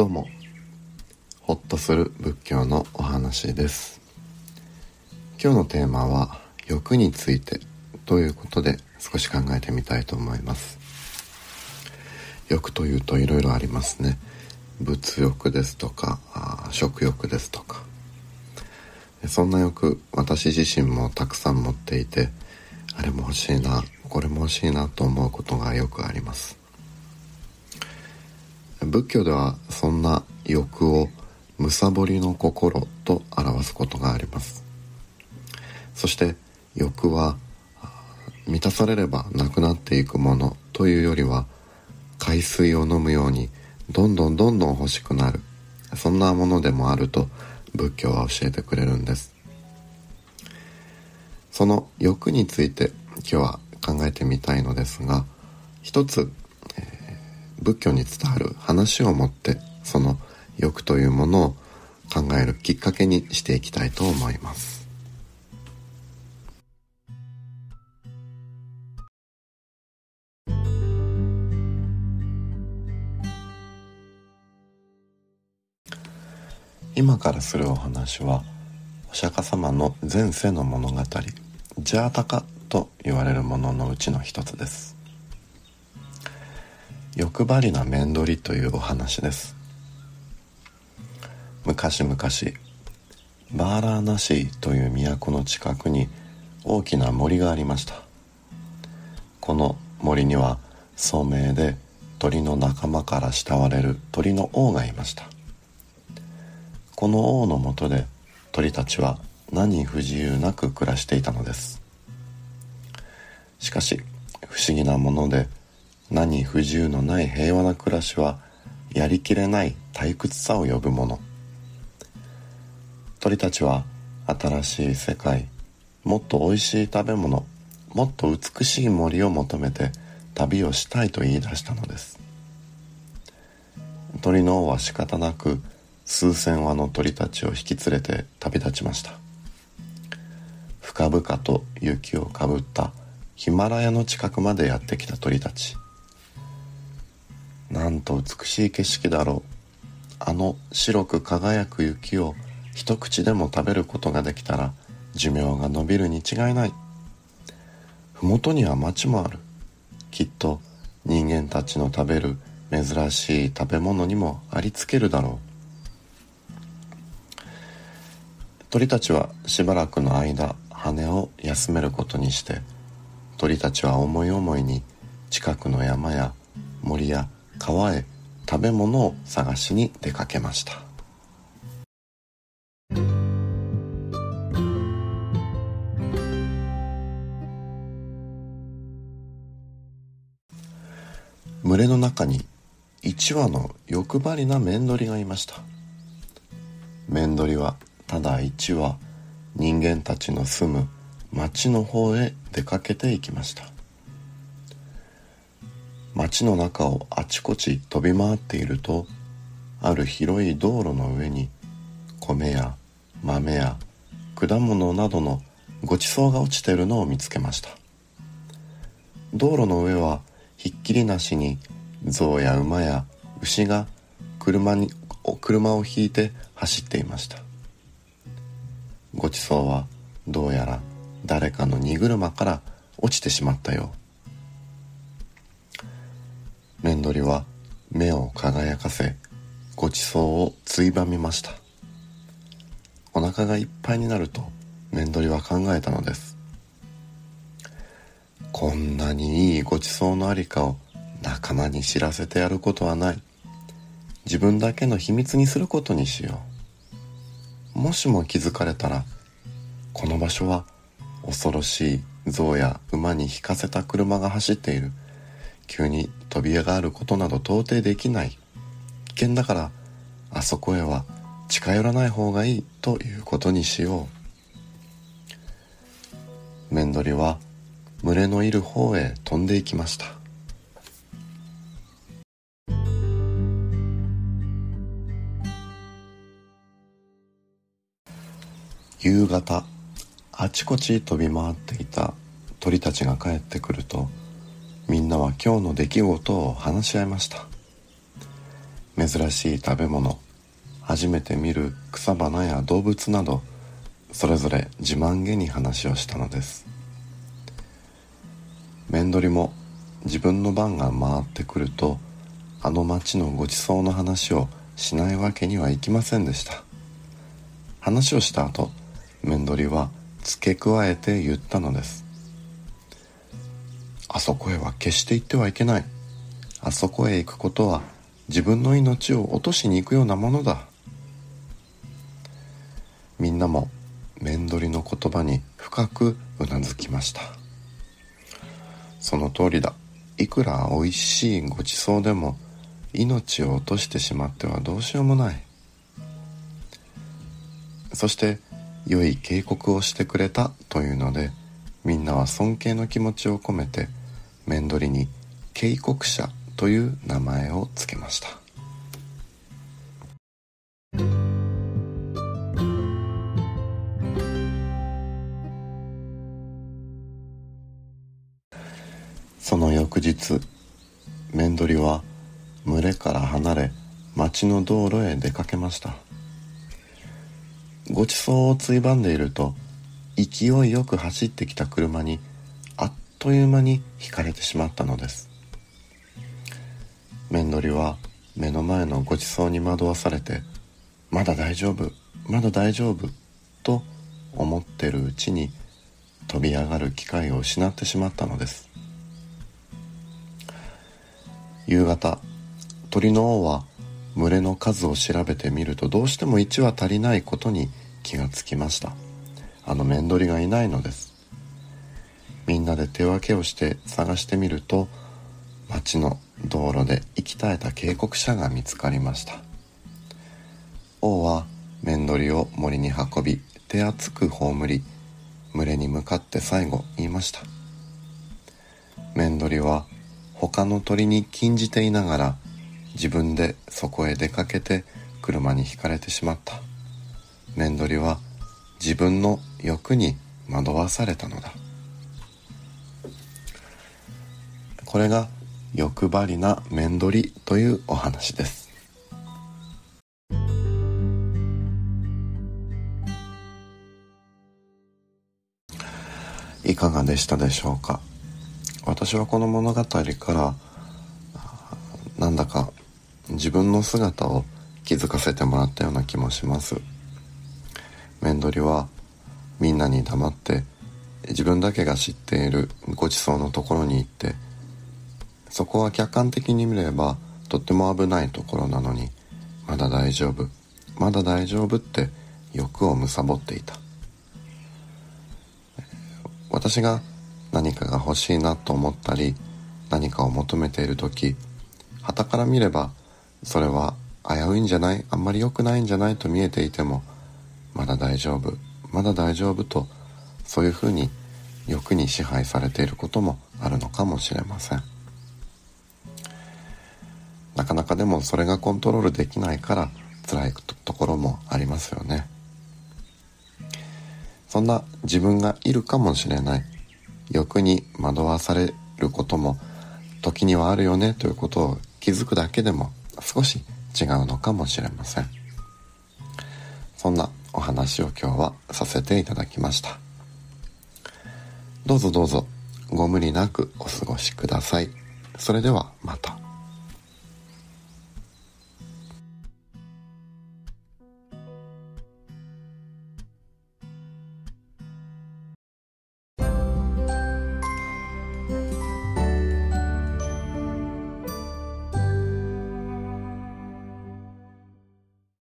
どうもホッとする仏教のお話です。今日のテーマは欲についてということで少し考えてみたいと思います。欲というといろいろありますね。物欲ですとか食欲ですとか。そんな欲私自身もたくさん持っていてあれも欲しいなこれも欲しいなと思うことがよくあります。仏教ではそんな欲をむさぼりの心と表すことがあります。そして欲は満たされればなくなっていくものというよりは海水を飲むようにどんどんどんどん欲しくなる。そんなものでもあると仏教は教えてくれるんです。その欲について今日は考えてみたいのですが一つ、仏教に伝わる話をもってその欲というものを考えるきっかけにしていきたいと思います。今からするお話はお釈迦様の前世の物語ジャータカと言われるもののうちの一つです。欲張りな面取りというお話です。昔々バーラーナシーという都の近くに大きな森がありました。この森には聡明で鳥の仲間から慕われる鳥の王がいました。この王のもとで鳥たちは何不自由なく暮らしていたのです。しかし不思議なもので何不自由のない平和な暮らしはやりきれない退屈さを呼ぶもの。鳥たちは新しい世界もっと美味しい食べ物もっと美しい森を求めて旅をしたいと言い出したのです。鳥の王は仕方なく数千羽の鳥たちを引き連れて旅立ちました。深々と雪をかぶったヒマラヤの近くまでやってきた鳥たち。なんと美しい景色だろう。あの白く輝く雪を一口でも食べることができたら寿命が延びるに違いない。麓には町もある。きっと人間たちの食べる珍しい食べ物にもありつけるだろう。鳥たちはしばらくの間羽を休めることにして鳥たちは思い思いに近くの山や森や川へ食べ物を探しに出かけました。群れの中に一羽の欲張りなメンドリがいました。メンドリはただ一羽人間たちの住む町の方へ出かけていきました。町の中をあちこち飛び回っているとある広い道路の上に米や豆や果物などのごちそうが落ちてるのを見つけました。道路の上はひっきりなしに象や馬や牛が車に車を引いて走っていました。ごちそうはどうやら誰かの荷車から落ちてしまったよう。面取りは目を輝かせごちそうをついばみました。お腹がいっぱいになると面取りは考えたのです。こんなにいいごちそうのありかを仲間に知らせてやることはない。自分だけの秘密にすることにしよう。もしも気づかれたらこの場所は恐ろしい象や馬に引かせた車が走っている。急に飛び上がることなど到底できない危険だからあそこへは近寄らない方がいいということにしよう。メンドリは群れのいる方へ飛んでいきました。夕方あちこち飛び回っていた鳥たちが帰ってくるとみんなは今日の出来事を話し合いました。珍しい食べ物初めて見る草花や動物などそれぞれ自慢げに話をしたのです。面取りも自分の番が回ってくるとあの町のごちそうの話をしないわけにはいきませんでした。話をした後面取りは付け加えて言ったのです。あそこへは決して行ってはいけない。あそこへ行くことは自分の命を落としに行くようなものだ。みんなも面取りの言葉に深くうなずきました。その通りだ。いくら美味しいごちそうでも命を落としてしまってはどうしようもない。そして良い警告をしてくれたというのでみんなは尊敬の気持ちを込めて面取りに警告者という名前を付けました。その翌日面取りは群れから離れ町の道路へ出かけました。ごちそうをついばんでいると勢いよく走ってきた車にという間にひかれてしまったのです。面取りは目の前のごちそうに惑わされてまだ大丈夫まだ大丈夫と思ってるうちに飛び上がる機会を失ってしまったのです。夕方鳥の王は群れの数を調べてみるとどうしても1羽足りないことに気がつきました。あの面取りがいないのです。みんなで手分けをして探してみると町の道路で息絶えた警告者が見つかりました。王は面取りを森に運び手厚く葬り群れに向かって最後言いました。面取りは他の鳥に禁じていながら自分でそこへ出かけて車にひかれてしまった。面取りは自分の欲に惑わされたのだ。これが欲張りな面取りというお話です。いかがでしたでしょうか？私はこの物語からなんだか自分の姿を気づかせてもらったような気もします。面取りはみんなに黙って自分だけが知っているごちそうのところに行ってそこは客観的に見ればとっても危ないところなのにまだ大丈夫。まだ大丈夫って欲を貪っていた。私が何かが欲しいなと思ったり何かを求めている時傍から見ればそれは危ういんじゃないあんまり良くないんじゃないと見えていてもまだ大丈夫。まだ大丈夫とそういうふうに欲に支配されていることもあるのかもしれません。なかなかでもそれがコントロールできないから辛いところもありますよね。そんな自分がいるかもしれない。欲に惑わされることも時にはあるよねということを気づくだけでも少し違うのかもしれません。そんなお話を今日はさせていただきました。どうぞどうぞご無理なくお過ごしください。それではまた。